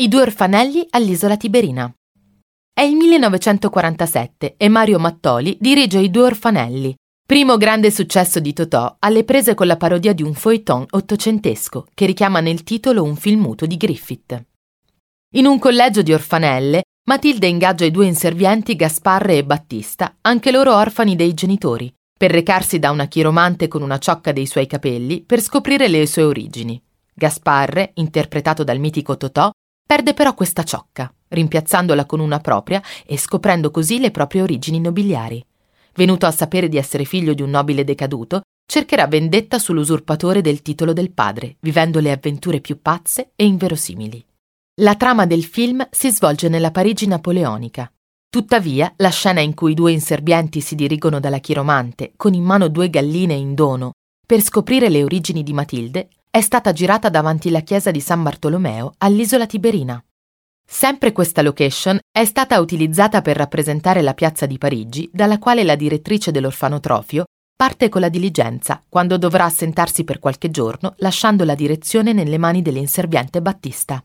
I due orfanelli all'isola Tiberina. È il 1947 e Mario Mattoli dirige I due orfanelli, primo grande successo di Totò alle prese con la parodia di un feuilleton ottocentesco che richiama nel titolo un film muto di Griffith. In un collegio di orfanelle, Matilde ingaggia i due inservienti Gasparre e Battista, anche loro orfani dei genitori, per recarsi da una chiromante con una ciocca dei suoi capelli per scoprire le sue origini. Gasparre, interpretato dal mitico Totò, perde però questa ciocca, rimpiazzandola con una propria e scoprendo così le proprie origini nobiliari. Venuto a sapere di essere figlio di un nobile decaduto, cercherà vendetta sull'usurpatore del titolo del padre, vivendo le avventure più pazze e inverosimili. La trama del film si svolge nella Parigi napoleonica, Tuttavia, la scena in cui i due inservienti si dirigono dalla chiromante con in mano due galline in dono per scoprire le origini di Matilde è stata girata davanti la chiesa di San Bartolomeo all'isola Tiberina. Sempre questa location è stata utilizzata per rappresentare la piazza di Parigi, dalla quale la direttrice dell'orfanotrofio parte con la diligenza quando dovrà assentarsi per qualche giorno, lasciando la direzione nelle mani dell'inserviente Battista.